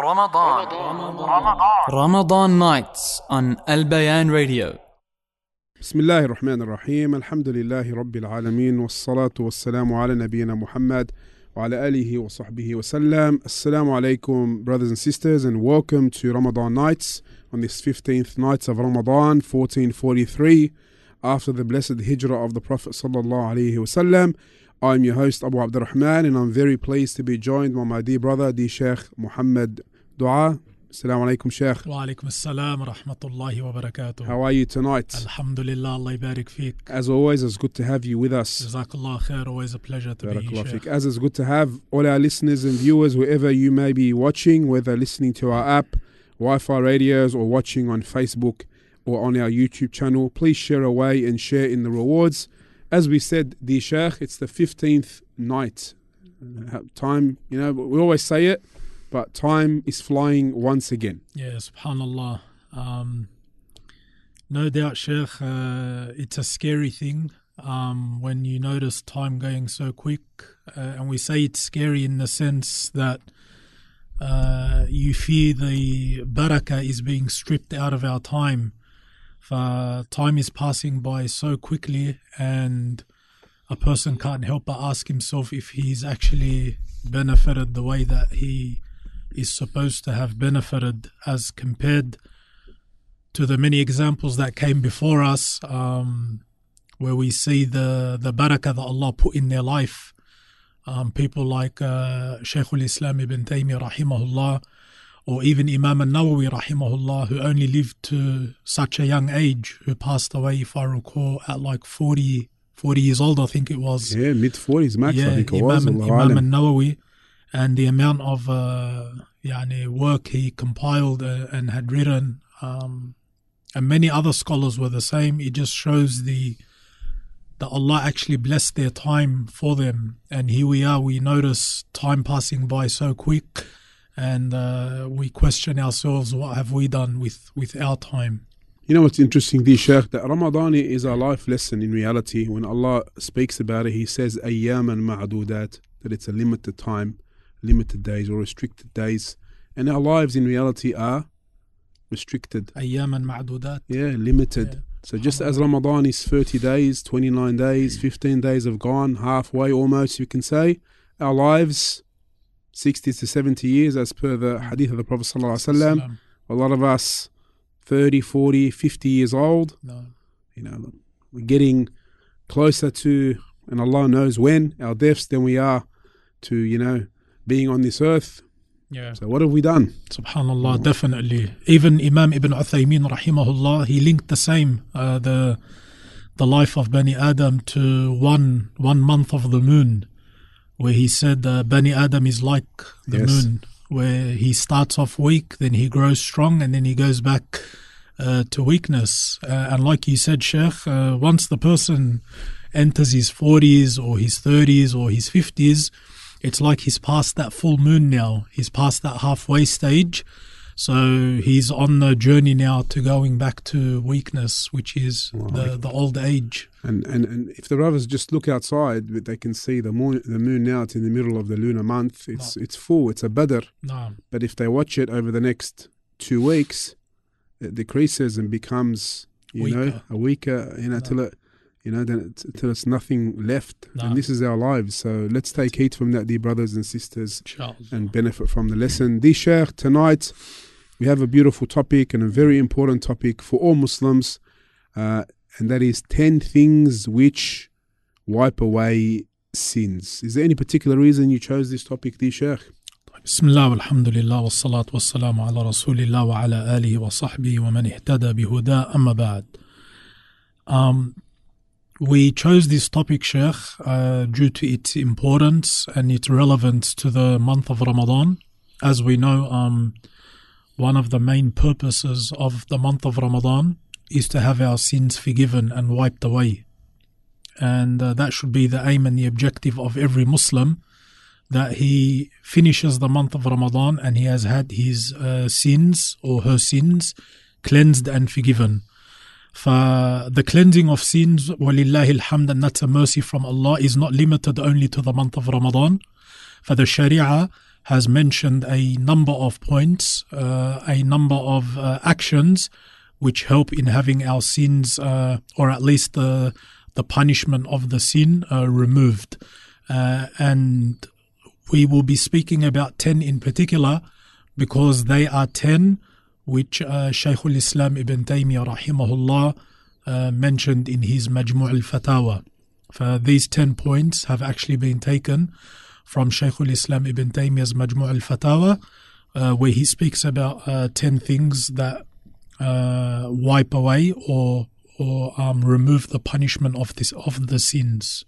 Ramadan. Ramadan. Ramadan nights on Al Bayan Radio. بسم الله الرحمن الرحيم الحمد لله رب العالمين والصلاة والسلام على نبينا محمد وعلى آله وصحبه وسلم Assalamu alaikum brothers and sisters and welcome to Ramadan nights on this 15th night of Ramadan 1443 after the blessed hijrah of the Prophet sallallahu alaihi wasallam I'm your host Abu Abdurrahman and I'm very pleased to be joined by my dear brother, the Sheikh Muhammad Dua. Assalamu alaikum, Sheikh. Wa alaikum assalam rahmatullahi wa barakatuh. How are you tonight? Alhamdulillah, Allah barik feek. As always, it's good to have you with us. Jazakallah khair, always a pleasure to Barakallah be here. Sheikh. As it's good to have all our listeners and viewers, wherever you may be watching, whether listening to our app, Wi Fi radios, or watching on Facebook or on our YouTube channel, please share away and share in the rewards. As we said, the Sheikh, it's the 15th night. Uh, Time, you know, we always say it, but time is flying once again. Yeah subhanallah um, no doubt Sheikh uh, it's a scary thing um, when you notice time going so quick uh, and we say it's scary in the sense that uh, you fear the barakah is being stripped out of our time for time is passing by so quickly and a person can't help but ask himself if he's actually benefited the way that he is supposed to have benefited as compared to the many examples that came before us um, where we see the, the barakah that Allah put in their life. Um, people like uh, Shaykh al-Islam ibn Taymiyyah rahimahullah or even Imam al Nawawi, rahimahullah, who only lived to such a young age, who passed away, if I recall, at like 40, 40 years old, I think it was. Yeah, mid 40s max, yeah, I think it Imam, was. Imam al Nawawi, and the amount of uh, yani work he compiled uh, and had written, um, and many other scholars were the same. It just shows the that Allah actually blessed their time for them. And here we are, we notice time passing by so quick and uh, we question ourselves what have we done with, with our time? You know what's interesting the sheikh that Ramadan is a life lesson in reality. When Allah speaks about it he says ayyaman ma'dudat that it's a limited time limited days or restricted days. And our lives in reality are restricted. Ayyaman ma'dudat. Yeah limited. Yeah. So just as Ramadan is 30 days, 29 days, 15 days have gone, halfway almost, you can say, our lives 60 to 70 years, as per the hadith of the Prophet Sallallahu Alaihi Wasallam, a lot of us 30, 40, 50 years old, No. you know, we're getting closer to, and Allah knows when, our deaths than we are to, you know, being on this earth. yeah So what have we done? Subhanallah, definitely. Even Imam Ibn Uthaymeen, rahimahullah, he linked the same, uh, the the life of Bani Adam to one one month of the moon, where he said uh, Bani Adam is like the Yes. moon, where he starts off weak, then he grows strong, and then he goes back uh, to weakness. Uh, and like you said, Sheikh, uh, once the person enters his 40s or his 30s or his 50s, it's like he's past that full moon now. He's past that halfway stage. So he's on the journey now to going back to weakness, which is the, the old age. And, and and if the brothers just look outside, they can see the moon. The moon now. It's in the middle of the lunar month. It's it's full. It's a badr. No. But if they watch it over the next two weeks, it decreases and becomes you know Weaker. a weaker. You know till it you know then it's, till it's nothing left. No. And this is our lives. So let's take heed from that, dear brothers and sisters. Inshallah. and benefit from the lesson. This Sheikh, tonight we have a beautiful topic and a very important topic for all Muslims, uh, and that is 10 things which wipe away sins. Is there any particular reason you chose this topic, this Sheikh? بسم الله والحمد لله والصلاة والسلام على رسول الله وعلى آله وصحبه ومن اهتدى بهداه أما بعد. Um, we chose this topic, Sheikh, uh, due to its importance and its relevance to the month of Ramadan. As we know, um, one of the main purposes of the month of Ramadan is to have our sins forgiven and wiped away. And uh, that should be the aim and the objective of every Muslim that he finishes the month of Ramadan and he has had his uh, sins or her sins cleansed and forgiven. For the cleansing of sins, walillahi alhamd, and that's a mercy from Allah, is not limited only to the month of Ramadan. For the Sharia has mentioned a number of points, uh, a number of uh, actions which help in having our sins, uh, or at least the the punishment of the sin, uh, removed. Uh, and we will be speaking about ten in particular, because they are ten which uh, al-Islam Ibn Taymiyyah rahimahullah uh, mentioned in his Majmu' al-Fatawa. For these 10 points have actually been taken from Shaykh al-Islam Ibn Taymiyyah's Majmu' al-Fatawa, uh, where he speaks about uh, 10 things that uh, wipe away or or um, remove the punishment of this of the sins.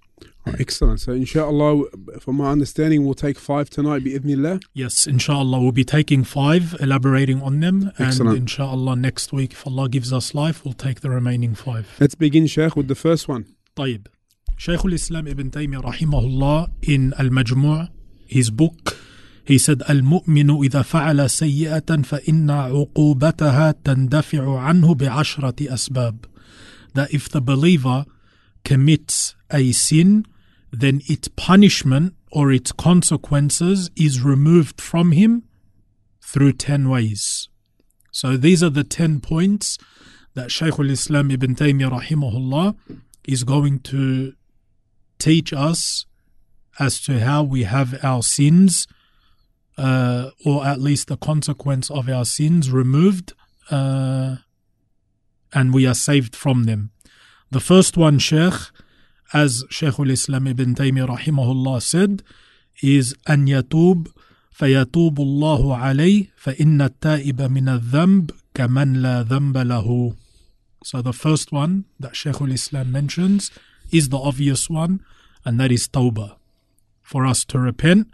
Excellent. So, inshallah, from my understanding, we'll take five tonight, bi'idhnillah. Yes, inshallah, we'll be taking five, elaborating on them. Excellent. And inshallah, next week, if Allah gives us life, we'll take the remaining five. Let's begin, Sheikh, with the first one. طيب شيخ الإسلام ابن تيمية رحمه الله in المجموع his book he said, Al-mu'minu idha fa'ala sayyatan fa'inna uqubataha tandafi'u anhu bi'ashrati. That if the believer commits a sin, then its punishment or its consequences is removed from him through 10 ways. So these are the 10 points that Shaykh al-Islam ibn Taymiyyah rahimahullah is going to teach us as to how we have our sins uh, or at least the consequence of our sins removed, uh, and we are saved from them. The first one, Sheikh, as Shaykh al-Islam ibn Taymiyyah rahimahullah said, is أن يتوب فيتوب الله عليه فإن التائب من الذنب كمن لا ذنب له so the first one that Shaykh al-Islam mentions is the obvious one, and that is tawbah, for us to repent.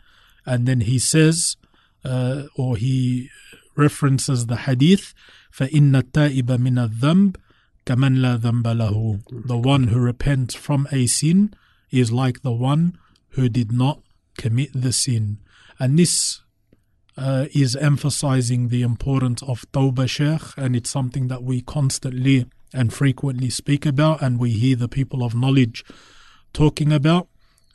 And then he says, uh, or he references the hadith, فَإِنَّ التَّائِبَ مِنَ الذَّنْبِ كَمَنْ لَا ذَنْبَ لَهُ The one who repents from a sin is like the one who did not commit the sin. And this uh, is emphasizing the importance of tawbah, Sheikh, and it's something that we constantly and frequently speak about, and we hear the people of knowledge talking about.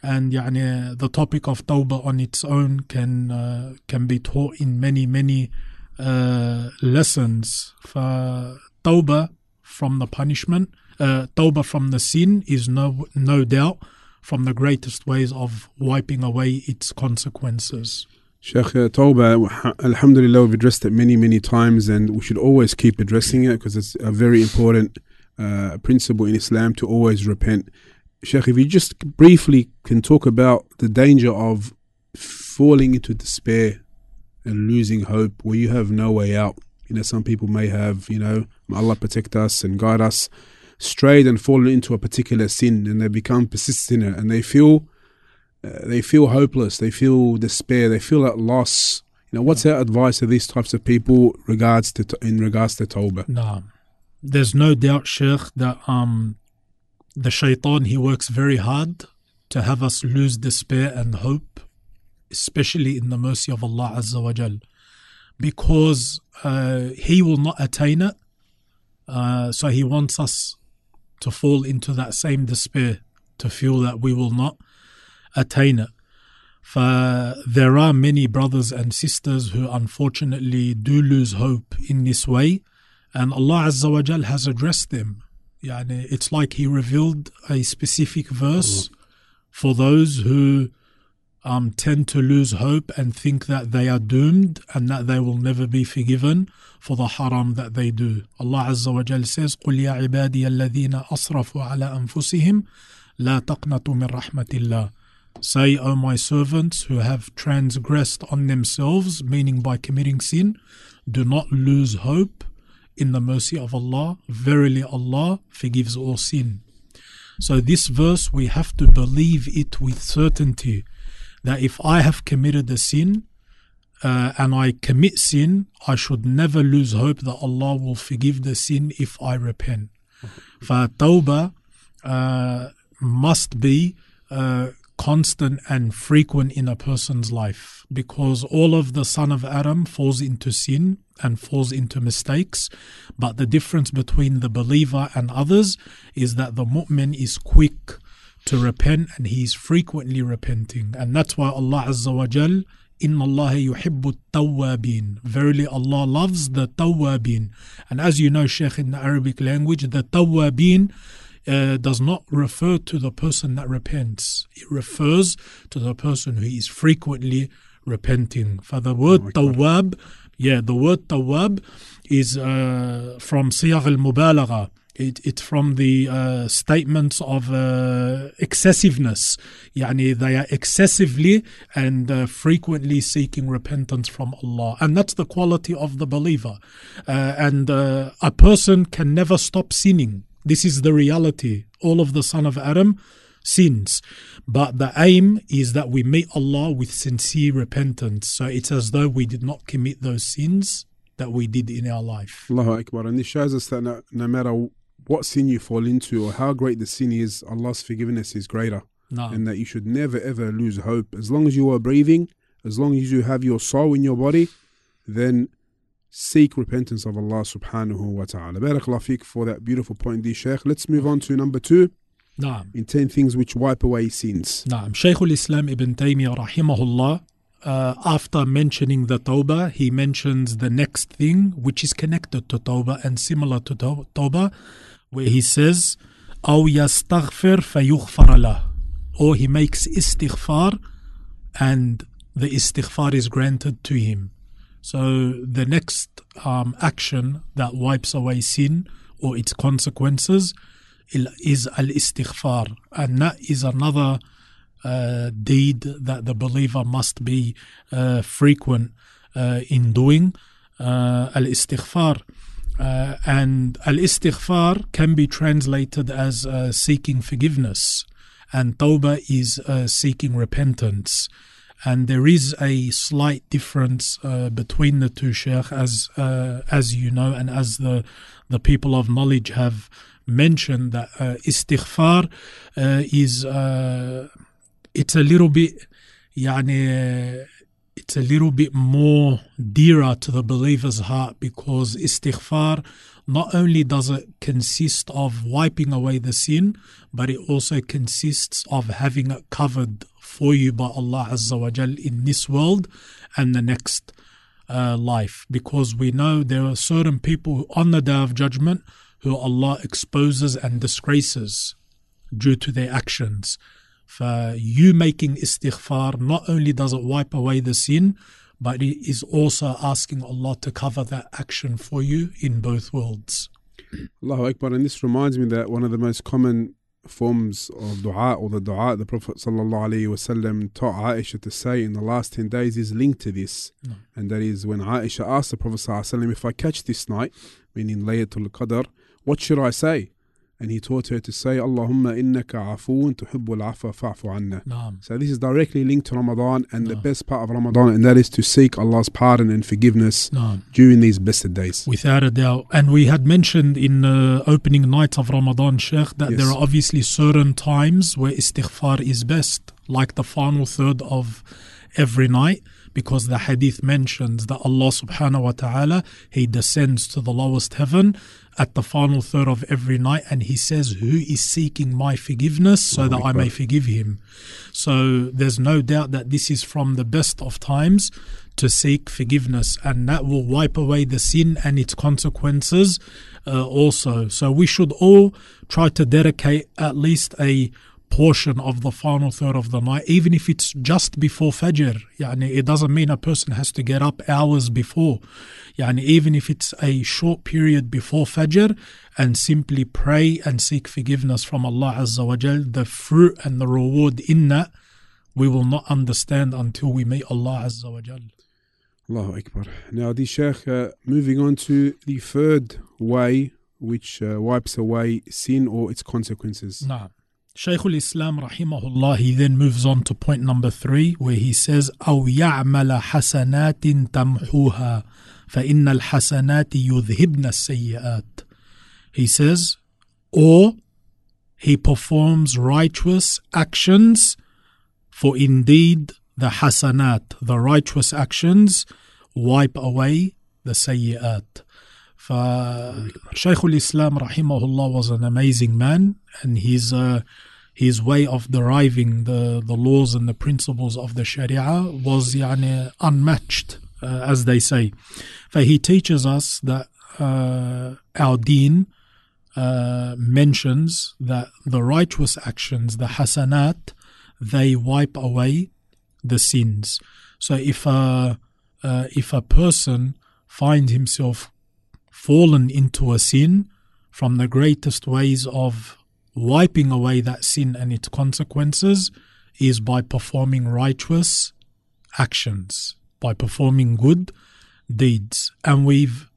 And يعني, the topic of tawbah on its own can uh, can be taught in many many uh, lessons. For tawbah from the punishment, uh, tawbah from the sin is no no doubt from the greatest ways of wiping away its consequences. Sheikh uh, Tawbah, Alhamdulillah, we've addressed it many, many times, and we should always keep addressing it because it's a very important uh, principle in Islam to always repent. Sheikh, if you just briefly can talk about the danger of falling into despair and losing hope where you have no way out. You know, some people may have, you know, Allah protect us and guide us, strayed and fallen into a particular sin and they become persistent in it and they feel uh, they feel hopeless, they feel despair, they feel at loss. You know, what's our advice to these types of people regards to in regards to tawbah? No, there's no doubt, Sheikh, that um, the shaitan he works very hard to have us lose despair and hope, especially in the mercy of Allah Azza wa Jal, because uh, he will not attain it. Uh, so he wants us to fall into that same despair, to feel that we will not attain it. For there are many brothers and sisters who unfortunately do lose hope in this way, and Allah Azza wa Jal has addressed them. Yani it's like He revealed a specific verse for those who um, tend to lose hope and think that they are doomed and that they will never be forgiven for the haram that they do. Allah Azza wa Jal says, قُلْ يَا عِبَادِيَ الَّذِينَ أَصْرَفُوا عَلَى أَنفُسِهِمْ لَا تَقْنَطُوا مِنْ رَحْمَةِ اللَّهِ Say, O my servants who have transgressed on themselves, meaning by committing sin, do not lose hope in the mercy of Allah. Verily, Allah forgives all sin. So, this verse, we have to believe it with certainty that if I have committed a sin uh, and I commit sin, I should never lose hope that Allah will forgive the sin if I repent. For tawbah uh, must be uh, constant and frequent in a person's life because all of the son of Adam falls into sin and falls into mistakes. But the difference between the believer and others is that the mu'min is quick to repent and he is frequently repenting. And that's why Allah Azza wa Jal, Inna Allah yuhibbu tawwabin. Verily Allah loves the tawwabin. And as you know, Sheikh, in the Arabic language, the tawwabin. Uh, does not refer to the person that repents. It refers to the person who is frequently repenting. For the word tawwab yeah, the word tawab is uh, from siyagh al-mubalagha. It, it's from the uh, statements of uh, excessiveness. Yani they are excessively and uh, frequently seeking repentance from Allah. And that's the quality of the believer. Uh, and uh, a person can never stop sinning. This is the reality. All of the son of Adam sins. But the aim is that we meet Allah with sincere repentance. So it's as though we did not commit those sins that we did in our life. Allahu Akbar. And this shows us that no, no matter what sin you fall into or how great the sin is, Allah's forgiveness is greater. No. And that you should never ever lose hope. As long as you are breathing, as long as you have your soul in your body, then seek repentance of Allah subhanahu wa ta'ala. Barakallah feek for that beautiful point, dear Shaykh. Let's move on to number two نعم in 10 things which wipe away sins. نعم شيخ الإسلام ابن تيمية رحمه الله uh, after mentioning the tawbah, he mentions the next thing which is connected to tawbah and similar to taw- tawbah, where he says, أو يستغفر فيغفر له or he makes istighfar and the istighfar is granted to him. So the next um, action that wipes away sin or its consequences il- is al istighfar, and that is another uh, deed that the believer must be uh, frequent uh, in doing. Uh, al istighfar. Uh, and al istighfar can be translated as uh, seeking forgiveness, and tawbah is seeking repentance. And there is a slight difference uh, between the two, Sheikh, as uh, as you know, and as the the people of knowledge have mentioned that uh, istighfar uh, is uh, it's a little bit, yani, it's a little bit more dearer to the believer's heart because istighfar not only does it consist of wiping away the sin, but it also consists of having it covered for you by Allah Azza wa Jal in this world and the next uh, life. Because we know there are certain people on the day of judgment who Allah exposes and disgraces due to their actions. For you making istighfar, not only does it wipe away the sin, but it is also asking Allah to cover that action for you in both worlds. Allahu Akbar. And this reminds me that one of the most common forms of dua or the dua the Prophet ﷺ taught Aisha to say in the last 10 days is linked to this. No. And that is when Aisha asked the Prophet ﷺ, if I catch this night, meaning Laylatul Qadr, what should I say? And he taught her to say, Allahumma innaka afoon tuhibbul afa fa'fu anna. Naam. So this is directly linked to Ramadan and the best part of Ramadan, and that is to seek Allah's pardon and forgiveness Naam. during these blessed days. Without a doubt. And we had mentioned in the opening night of Ramadan, Sheikh, that Yes. there are obviously certain times where istighfar is best, like the final third of every night, because the hadith mentions that Allah subhanahu wa ta'ala, He descends to the lowest heaven at the final third of every night and He says, Who is seeking my forgiveness so that I may forgive him? So there's no doubt that this is from the best of times to seek forgiveness, and that will wipe away the sin and its consequences uh, also. So we should all try to dedicate at least a portion of the final third of the night, even if it's just before Fajr. Yani, it doesn't mean a person has to get up hours before. Yani, even if it's a short period before Fajr, and simply pray and seek forgiveness from Allah Azza wa Jal, the fruit and the reward in that we will not understand until we meet Allah Azza wa Jal. Allahu Akbar. Now, the Shaykh, uh, moving on to the third way which uh, wipes away sin or its consequences. Nah. Shaykh al-Islam rahimahullah he then moves on to point number three where he says أو يعمل حسنات تمحوها فإن الحسنات يذهبن السيئات He says or he performs righteous actions for indeed the hasanat the righteous actions wipe away the sayyi'at فشيخ الإسلام رحمه الله was an amazing man and his uh, his way of deriving the, the laws and the principles of the Sharia was يعني, unmatched, uh, as they say. For he teaches us that uh, our deen uh, mentions that the righteous actions, the hasanat, they wipe away the sins. So if a, uh, if a person finds himself fallen into a sin, from the greatest ways of wiping away that sin and its consequences is by performing righteous actions, by performing good deeds. And we've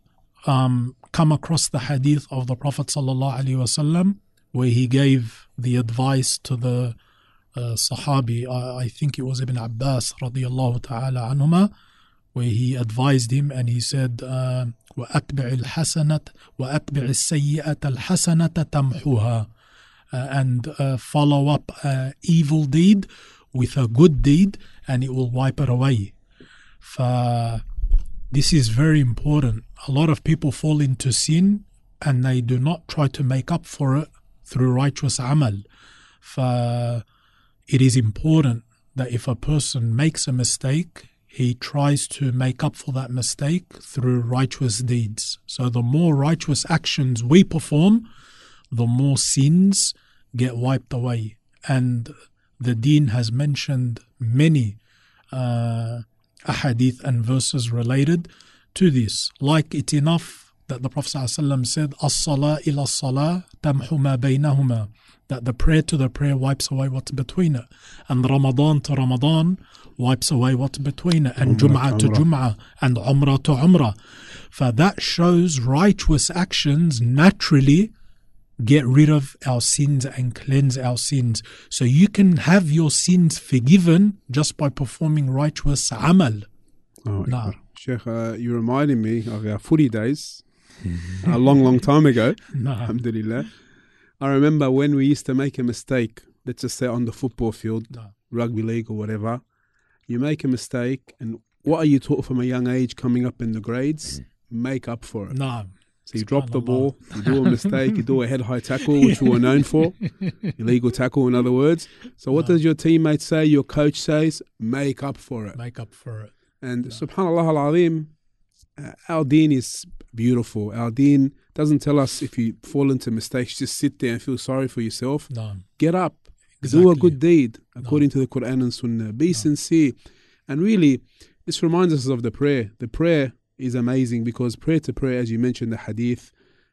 um, come across the hadith of the Prophet where he gave the advice to the uh, Sahabi, I, I, think it was Ibn Abbas radiallahu ta'ala anhuma, where he advised him and he said, uh, وأتبع الحسنة وأتبع السيئة الحسنة تمحوها uh, and uh, follow up an evil deed with a good deed and it will wipe it away. this is very important. A lot of people fall into sin and they do not try to make up for it through righteous amal. it is important that if a person makes a mistake, he tries to make up for that mistake through righteous deeds. So the more righteous actions we perform, the more sins get wiped away. And the Deen has mentioned many uh, ahadith and verses related to this. Like it enough that the Prophet ﷺ said, As-salah ila salah tamhu ma baynahuma. That the prayer to the prayer wipes away what's between it. And Ramadan to Ramadan wipes away what's between it. And Jum'ah to Jum'ah. And Umrah to Umrah. For that shows righteous actions naturally get rid of our sins and cleanse our sins. So you can have your sins forgiven just by performing righteous amal. Oh. Sheikh, uh, you reminded me of our footy days a long, long time ago. Nah. Alhamdulillah. I remember when we used to make a mistake, let's just say on the football field, nah. rugby league or whatever. You make a mistake, and what are you taught from a young age coming up in the grades? Mm. Make up for it. Nah. So you drop the ball, you do a mistake, you do a head high tackle, which we were known for, illegal tackle, in other words. So what no. does your teammate say? Your coach says, make up for it. Make up for it. And no. subhanallah al azim, uh, our deen is beautiful. Our deen doesn't tell us if you fall into mistakes, just sit there and feel sorry for yourself. No. Get up, exactly. do a good deed according no. to the Quran and Sunnah. Be sincere. And really, this reminds us of the prayer. The prayer is amazing because prayer to prayer, as you mentioned, the hadith,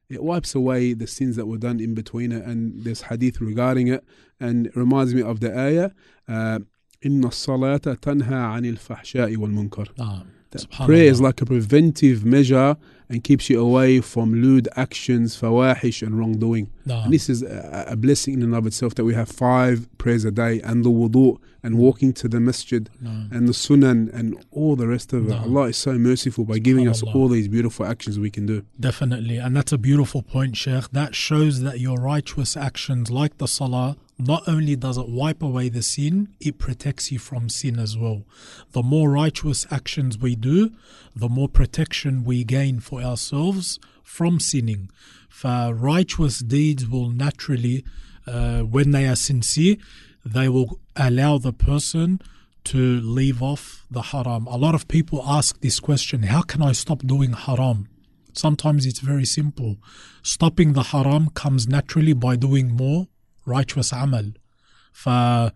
it wipes away the sins that were done in between it. And there's hadith regarding it. And it reminds me of the ayah, uh, إن الصلاة تنهى عن الفحشاء والمنكر. Ah, prayer is like a preventive measure and keeps you away from lewd actions, fawahish, and wrongdoing. No. And this is a, a, blessing in and of itself that we have five prayers a day and the wudu and walking to the masjid no. and the sunan and all the rest of it. Allah is so merciful by giving us all these beautiful actions we can do. Definitely. And that's a beautiful point, Sheikh. That shows that your righteous actions, like the salah, not only does it wipe away the sin, it protects you from sin as well. The more righteous actions we do, the more protection we gain for ourselves from sinning. For righteous deeds will naturally, uh, when they are sincere, they will allow the person to leave off the haram. A lot of people ask this question how can I stop doing haram? Sometimes it's very simple. Stopping the haram comes naturally by doing more righteous amal. For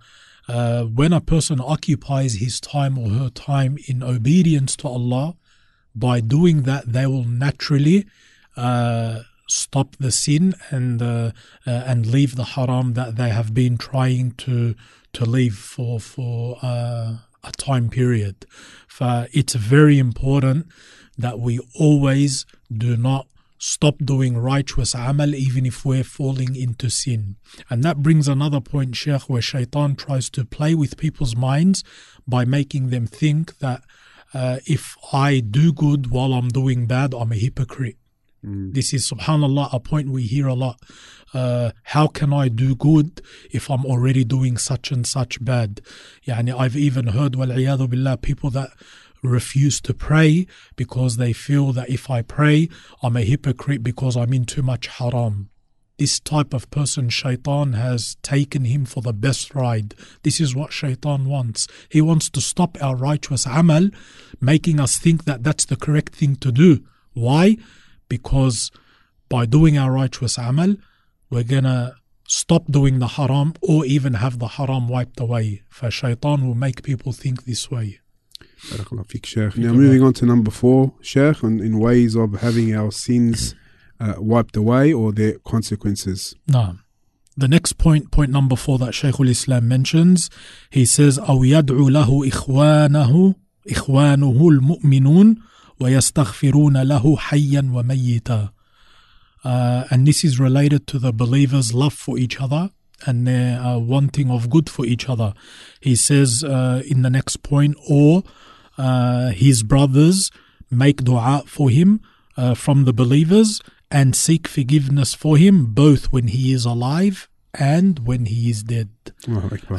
uh, when a person occupies his time or her time in obedience to Allah, by doing that, they will naturally uh, stop the sin and uh, uh, and leave the haram that they have been trying to to leave for for uh, a time period. For it's very important that we always do not stop doing righteous amal even if we're falling into sin. And that brings another point, Sheikh, where shaitan tries to play with people's minds by making them think that uh, if I do good while I'm doing bad, I'm a hypocrite. Mm. This is, subhanAllah, a point we hear a lot. Uh, how can I do good if I'm already doing such and such bad? Yani I've even heard, billah, people that refuse to pray because they feel that if I pray, I'm a hypocrite because I'm in too much haram. this type of person, shaitan has taken him for the best ride. This is what shaitan wants. He wants to stop our righteous amal, making us think that that's the correct thing to do. Why? Because by doing our righteous amal, we're gonna stop doing the haram or even have the haram wiped away. For shaitan will make people think this way. Barakallah fiqh, Sheikh. Now, moving on to number four, Sheikh, in, in ways of having our sins uh, wiped away or their consequences. No. The next point, point number four that Shaykh al-Islam mentions, he says, أو يدعو له إخوانه إخوانه المؤمنون ويستغفرون له حيا وميتا. Uh, and this is related to the believers' love for each other and their uh, wanting of good for each other. He says uh, in the next point, or uh, his brothers make dua for him uh, from the believers and seek forgiveness for him both when he is alive and when he is dead.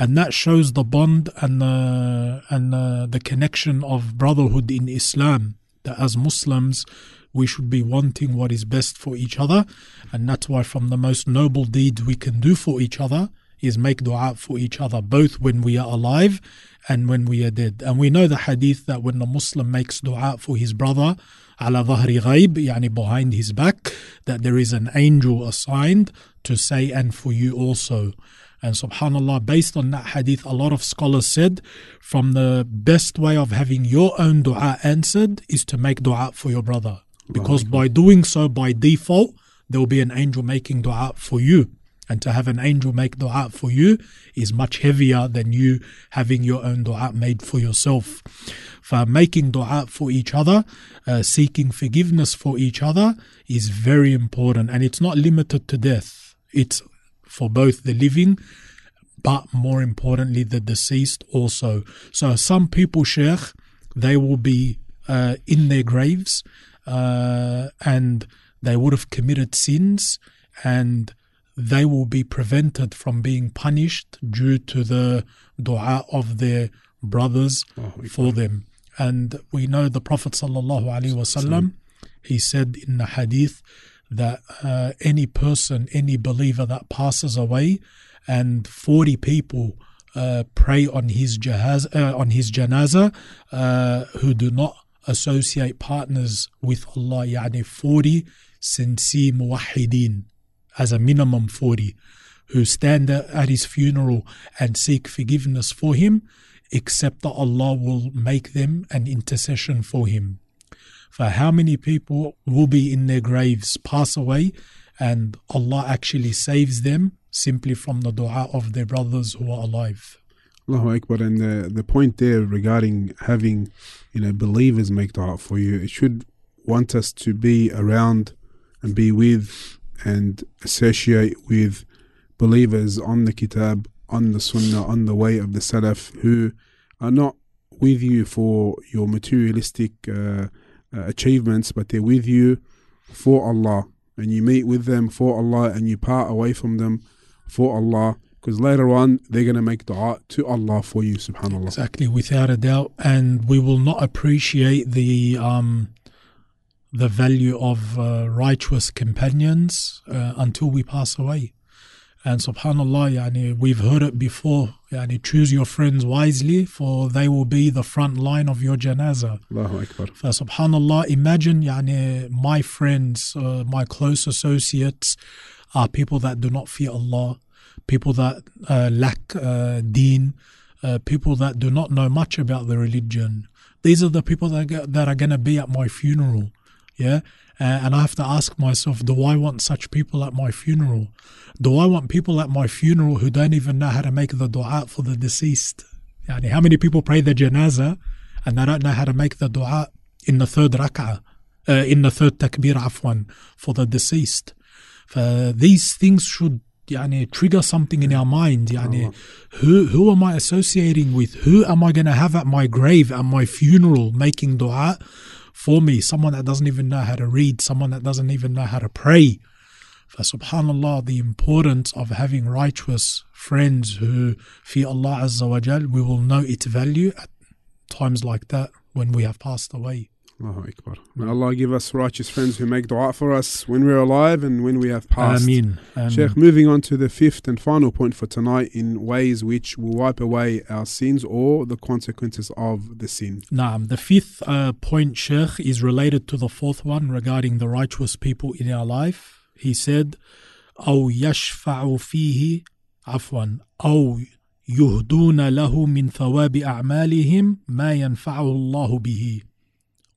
And that shows the bond and the, and the, the connection of brotherhood in Islam. That as Muslims, we should be wanting what is best for each other. And that's why, from the most noble deeds we can do for each other is make dua for each other, both when we are alive and when we are dead. And we know the hadith that when a Muslim makes dua for his brother, ala dhahri ghaib, yani behind his back, that there is an angel assigned to say, and for you also. And subhanAllah, based on that hadith, a lot of scholars said from the best way of having your own dua answered is to make dua for your brother. Because by doing so, by default, there will be an angel making dua for you. And to have an angel make dua for you is much heavier than you having your own dua made for yourself. For making dua for each other, uh, seeking forgiveness for each other is very important. And it's not limited to death, it's for both the living but more importantly, the deceased also. So some people, Sheikh, they will be uh, in their graves uh, and they would have committed sins and they will be prevented from being punished due to the dua of their brothers Allahu for them. And we know the Prophet sallallahu alaihi wasallam. He said in the hadith that uh, any person, any believer that passes away, and forty people uh, pray on his jahaz, uh, on his janaza, uh, who do not associate partners with Allah, yani forty sincere muwahideen, as a minimum forty, who stand at his funeral and seek forgiveness for him, except that Allah will make them an intercession for him. For how many people will be in their graves, pass away, and Allah actually saves them simply from the dua of their brothers who are alive. Allahu Akbar. And the, the point there regarding having, you know, believers make dua for you, it should want us to be around and be with and associate with believers on the kitab, on the sunnah, on the way of the salaf who are not with you for your materialistic uh, uh, achievements, but they're with you for Allah. And you meet with them for Allah and you part away from them for Allah because later on they're going to make dua to Allah for you, subhanAllah. Exactly, without a doubt, and we will not appreciate the um, the value of uh, righteous companions uh, until we pass away. And subhanallah, yani, we've heard it before. Yani, choose your friends wisely, for they will be the front line of your janazah. Allahu Akbar. For subhanallah, imagine yani, my friends, uh, my close associates are people that do not fear Allah, people that uh, lack uh, deen, uh, people that do not know much about the religion. These are the people that, that are going to be at my funeral. Yeah. Uh, and I have to ask myself, do I want such people at my funeral? Do I want people at my funeral who don't even know how to make the dua for the deceased? Yani, how many people pray the janazah and they don't know how to make the dua in the third rak'ah, uh, in the third takbir, afwan, for the deceased? For these things should yani, trigger something in our mind. Yani, who, who am I associating with? Who am I going to have at my grave, at my funeral, making dua? For me, someone that doesn't even know how to read, someone that doesn't even know how to pray. For subhanallah, the importance of having righteous friends who fear Allah Azza wa Jal, we will know its value at times like that when we have passed away. Allahu Akbar. May Allah give us righteous friends who make dua for us when we're alive and when we have passed. Ameen. Ameen. Sheikh, moving on to the fifth and final point for tonight in ways which will wipe away our sins or the consequences of the sin. Naam. The fifth uh, point, Sheikh, is related to the fourth one regarding the righteous people in our life. He said, أو يشفع فيه عفوا أو يهدون له من ثواب أعمالهم ما ينفعه الله به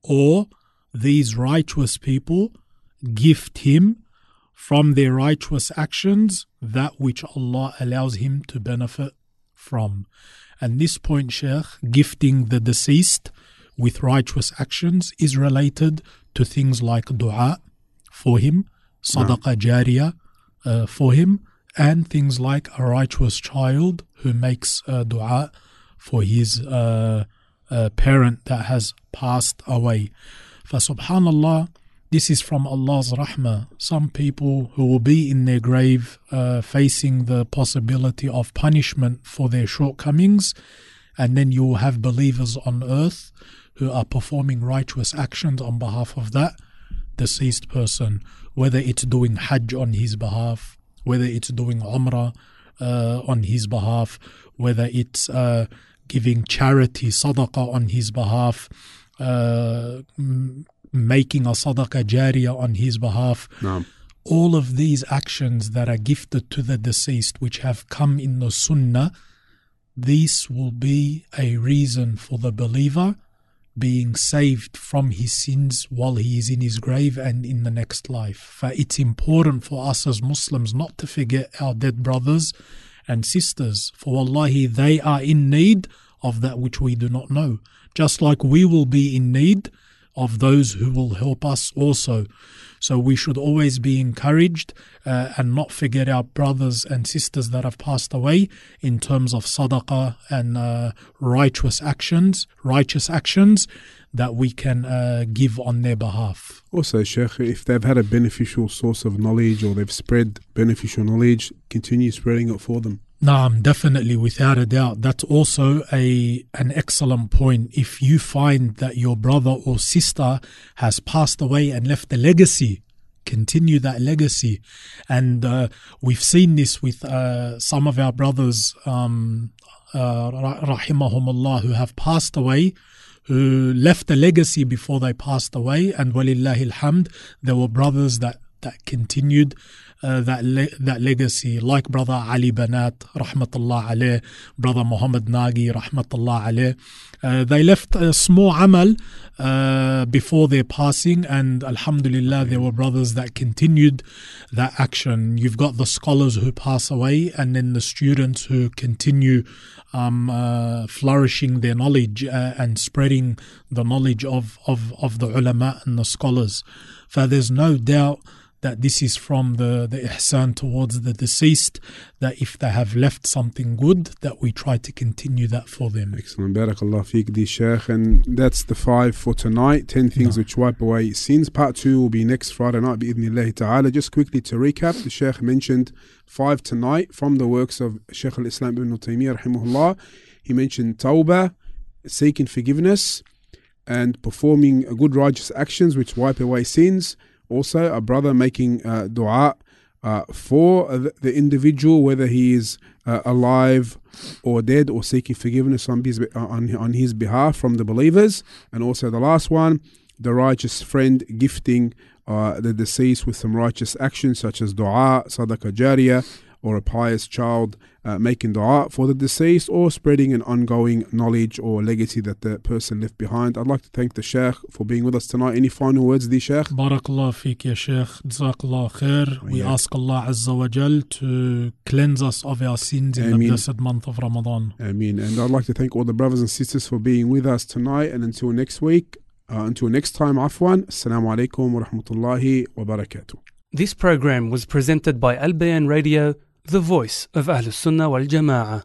or these righteous people gift him from their righteous actions that which Allah allows him to benefit from. And this point, Sheikh, gifting the deceased with righteous actions is related to things like dua for him, sadaqah jariyah uh, for him, and things like a righteous child who makes uh, dua for his uh, uh, parent that has passed away. Subhanallah, this is from Allah's rahmah. Some people who will be in their grave uh, facing the possibility of punishment for their shortcomings, and then you will have believers on earth who are performing righteous actions on behalf of that deceased person, whether it's doing Hajj on his behalf, whether it's doing Umrah uh, on his behalf, whether it's uh, giving charity, sadaqah on his behalf, uh, making a sadaqah jariyah on his behalf. No. All of these actions that are gifted to the deceased, which have come in the sunnah, this will be a reason for the believer being saved from his sins while he is in his grave and in the next life. For it's important for us as Muslims not to forget our dead brothers and sisters, for wallahi, they are in need of that which we do not know, just like we will be in need of those who will help us also. So we should always be encouraged uh, and not forget our brothers and sisters that have passed away in terms of sadaqah and uh, righteous actions, righteous actions that we can uh, give on their behalf. Also, Sheikh, if they've had a beneficial source of knowledge or they've spread beneficial knowledge, continue spreading it for them. Naam, definitely, without a doubt. That's also a an excellent point. If you find that your brother or sister has passed away and left a legacy, continue that legacy. And uh, we've seen this with uh, some of our brothers, um, uh, rahimahumullah, who have passed away. Who left a legacy before they passed away, and walillahi alhamd, there were brothers that that continued uh, that le- that legacy, like brother Ali Banat, rahmatullah alayh, brother Muhammad Nagi, rahmatullah alayh. Uh, they left a small amal uh, before their passing, and alhamdulillah, there were brothers that continued that action. You've got the scholars who pass away, and then the students who continue um, uh, flourishing their knowledge uh, and spreading the knowledge of, of, of the ulama and the scholars. For there's no doubt that this is from the, the ihsan towards the deceased, that if they have left something good, that we try to continue that for them. Excellent. Barakallah feek, Sheikh. And that's the five for tonight 10 things No. which wipe away sins. Part two will be next Friday night, bi'idhnillahi ta'ala. Just quickly to recap, the Sheikh mentioned five tonight from the works of Sheikh al Islam ibn Taymiyyah, rahimahullah. He mentioned tawbah, seeking forgiveness, and performing good righteous actions which wipe away sins. Also, a brother making uh, dua uh, for the, individual, whether he is uh, alive or dead, or seeking forgiveness on his, on, on his behalf from the believers. And also, the last one, the righteous friend gifting uh, the deceased with some righteous actions such as dua, sadaqah jariyah, or a pious child uh, making dua for the deceased or spreading an ongoing knowledge or legacy that the person left behind. I'd like to thank the Sheikh for being with us tonight. Any final words, the Sheikh? Barakallah feek, ya Sheikh. Jazakallah khair. We Yeah. ask Allah Azza wa Jal to cleanse us of our sins in the blessed month of Ramadan. I mean, and I'd like to thank all the brothers and sisters for being with us tonight. And until next week, uh, until next time, Afwan, Assalamu alaikum wa rahmatullahi wa barakatuh. This program was presented by Al Bayan Radio, the voice of Ahlus Sunnah wal Jama'ah.